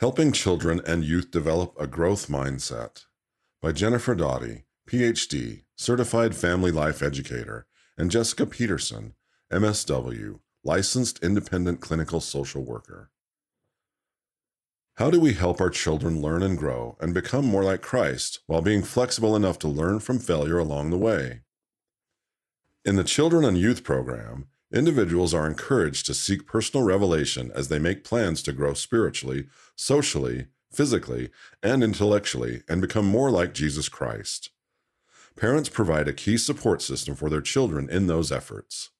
Helping Children and Youth Develop a Growth Mindset by Jennifer Doughty, PhD, Certified Family Life Educator, and Jessica Peterson, MSW, Licensed Independent Clinical Social Worker. How do we help our children learn and grow and become more like Christ while being flexible enough to learn from failure along the way? In the Children and Youth Program, Individuals are encouraged to seek personal revelation as they make plans to grow spiritually, socially, physically, and intellectually and become more like Jesus Christ. Parents provide a key support system for their children in those efforts.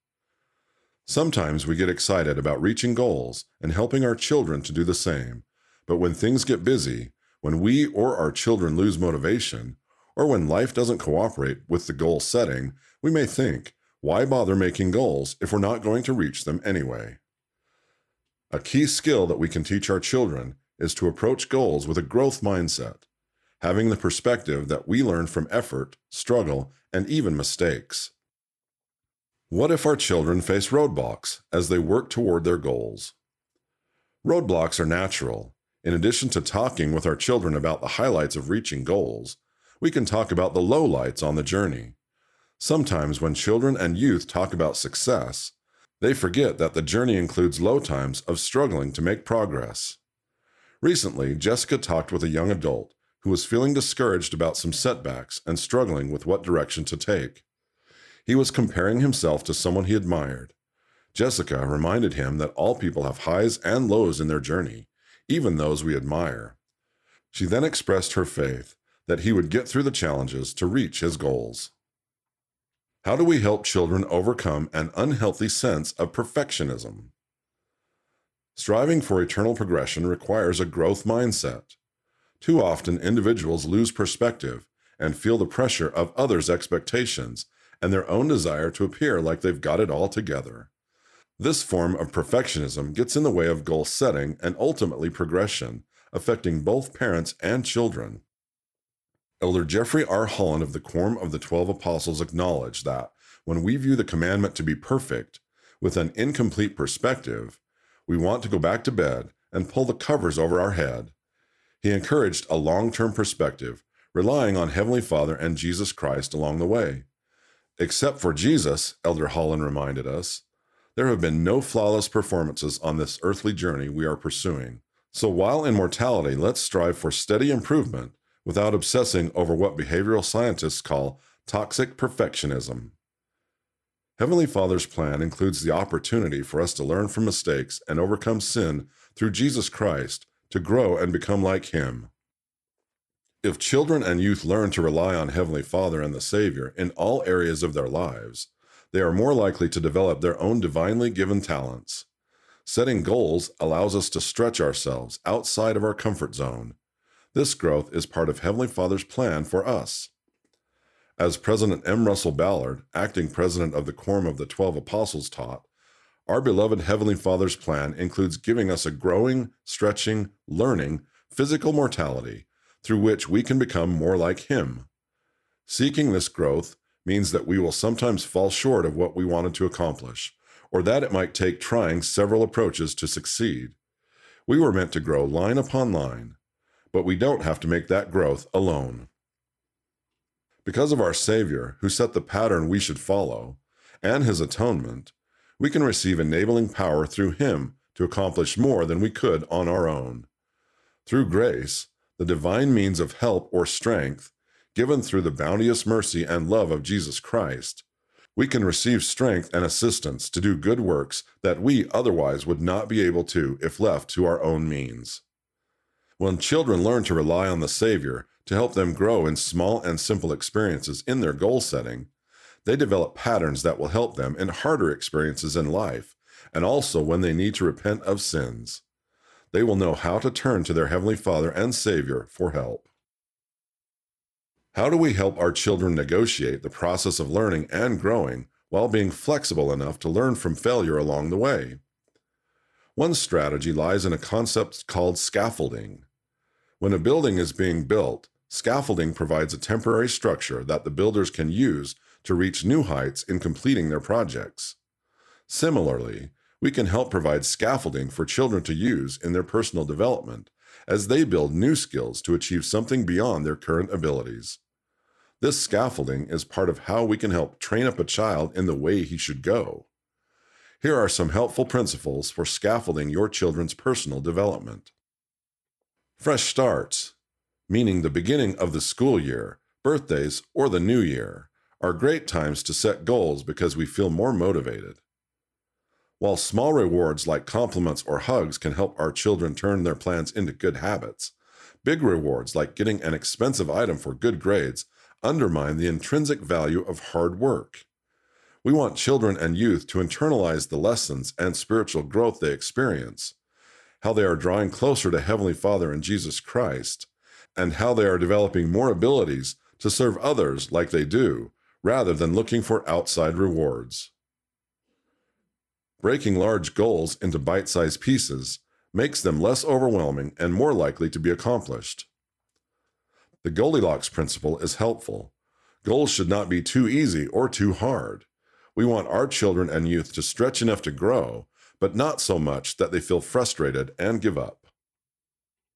Sometimes we get excited about reaching goals and helping our children to do the same, but when things get busy, when we or our children lose motivation, or when life doesn't cooperate with the goal setting, we may think, why bother making goals if we're not going to reach them anyway? A key skill that we can teach our children is to approach goals with a growth mindset, having the perspective that we learn from effort, struggle, and even mistakes. What if our children face roadblocks as they work toward their goals? Roadblocks are natural. In addition to talking with our children about the highlights of reaching goals, we can talk about the lowlights on the journey. Sometimes, when children and youth talk about success, they forget that the journey includes low times of struggling to make progress. Recently, Jessica talked with a young adult who was feeling discouraged about some setbacks and struggling with what direction to take. He was comparing himself to someone he admired. Jessica reminded him that all people have highs and lows in their journey, even those we admire. She then expressed her faith that he would get through the challenges to reach his goals. How do we help children overcome an unhealthy sense of perfectionism? Striving for eternal progression requires a growth mindset. Too often, individuals lose perspective and feel the pressure of others' expectations and their own desire to appear like they've got it all together. This form of perfectionism gets in the way of goal setting and ultimately progression, affecting both parents and children. Elder Jeffrey R. Holland of the Quorum of the Twelve Apostles acknowledged that when we view the commandment to be perfect with an incomplete perspective, we want to go back to bed and pull the covers over our head. He encouraged a long term perspective, relying on Heavenly Father and Jesus Christ along the way. Except for Jesus, Elder Holland reminded us, there have been no flawless performances on this earthly journey we are pursuing. So while in mortality, let's strive for steady improvement without obsessing over what behavioral scientists call toxic perfectionism. Heavenly Father's plan includes the opportunity for us to learn from mistakes and overcome sin through Jesus Christ to grow and become like Him. If children and youth learn to rely on Heavenly Father and the Savior in all areas of their lives, they are more likely to develop their own divinely given talents. Setting goals allows us to stretch ourselves outside of our comfort zone this growth is part of Heavenly Father's plan for us. As President M. Russell Ballard, acting president of the Quorum of the Twelve Apostles, taught, our beloved Heavenly Father's plan includes giving us a growing, stretching, learning, physical mortality through which we can become more like Him. Seeking this growth means that we will sometimes fall short of what we wanted to accomplish, or that it might take trying several approaches to succeed. We were meant to grow line upon line, but we don't have to make that growth alone. Because of our Savior, who set the pattern we should follow, and his atonement, we can receive enabling power through him to accomplish more than we could on our own. Through grace, the divine means of help or strength, given through the bounteous mercy and love of Jesus Christ, we can receive strength and assistance to do good works that we otherwise would not be able to if left to our own means. When children learn to rely on the Savior to help them grow in small and simple experiences in their goal setting, they develop patterns that will help them in harder experiences in life and also when they need to repent of sins. They will know how to turn to their Heavenly Father and Savior for help. How do we help our children negotiate the process of learning and growing while being flexible enough to learn from failure along the way? One strategy lies in a concept called scaffolding. When a building is being built, scaffolding provides a temporary structure that the builders can use to reach new heights in completing their projects. Similarly, we can help provide scaffolding for children to use in their personal development as they build new skills to achieve something beyond their current abilities. This scaffolding is part of how we can help train up a child in the way he should go. Here are some helpful principles for scaffolding your children's personal development. Fresh starts, meaning the beginning of the school year, birthdays, or the new year, are great times to set goals because we feel more motivated. While small rewards like compliments or hugs can help our children turn their plans into good habits, big rewards like getting an expensive item for good grades undermine the intrinsic value of hard work. We want children and youth to internalize the lessons and spiritual growth they experience, how they are drawing closer to Heavenly Father and Jesus Christ, and how they are developing more abilities to serve others like they do, rather than looking for outside rewards. Breaking large goals into bite sized pieces makes them less overwhelming and more likely to be accomplished. The Goldilocks principle is helpful. Goals should not be too easy or too hard. We want our children and youth to stretch enough to grow, but not so much that they feel frustrated and give up.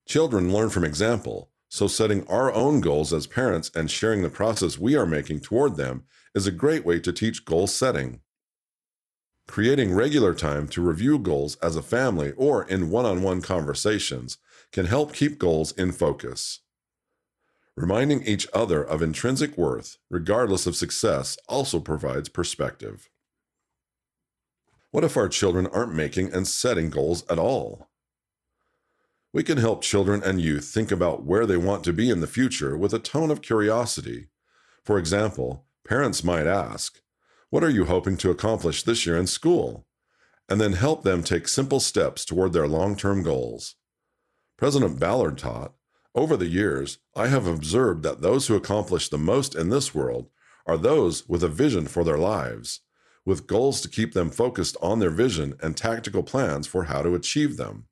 Children learn from example, so setting our own goals as parents and sharing the process we are making toward them is a great way to teach goal setting. Creating regular time to review goals as a family or in one on one conversations can help keep goals in focus. Reminding each other of intrinsic worth, regardless of success, also provides perspective. What if our children aren't making and setting goals at all? We can help children and youth think about where they want to be in the future with a tone of curiosity. For example, parents might ask, What are you hoping to accomplish this year in school? And then help them take simple steps toward their long term goals. President Ballard taught, over the years, I have observed that those who accomplish the most in this world are those with a vision for their lives, with goals to keep them focused on their vision and tactical plans for how to achieve them.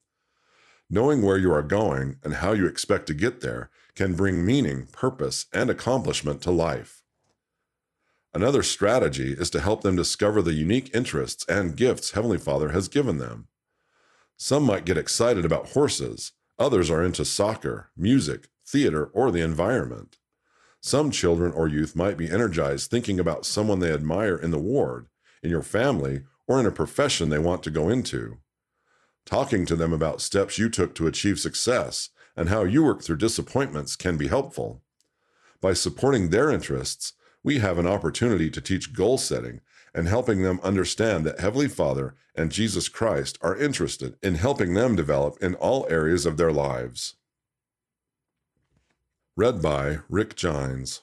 Knowing where you are going and how you expect to get there can bring meaning, purpose, and accomplishment to life. Another strategy is to help them discover the unique interests and gifts Heavenly Father has given them. Some might get excited about horses, Others are into soccer, music, theater, or the environment. Some children or youth might be energized thinking about someone they admire in the ward, in your family, or in a profession they want to go into. Talking to them about steps you took to achieve success and how you work through disappointments can be helpful. By supporting their interests, we have an opportunity to teach goal setting and helping them understand that Heavenly Father and Jesus Christ are interested in helping them develop in all areas of their lives. Read by Rick Gines.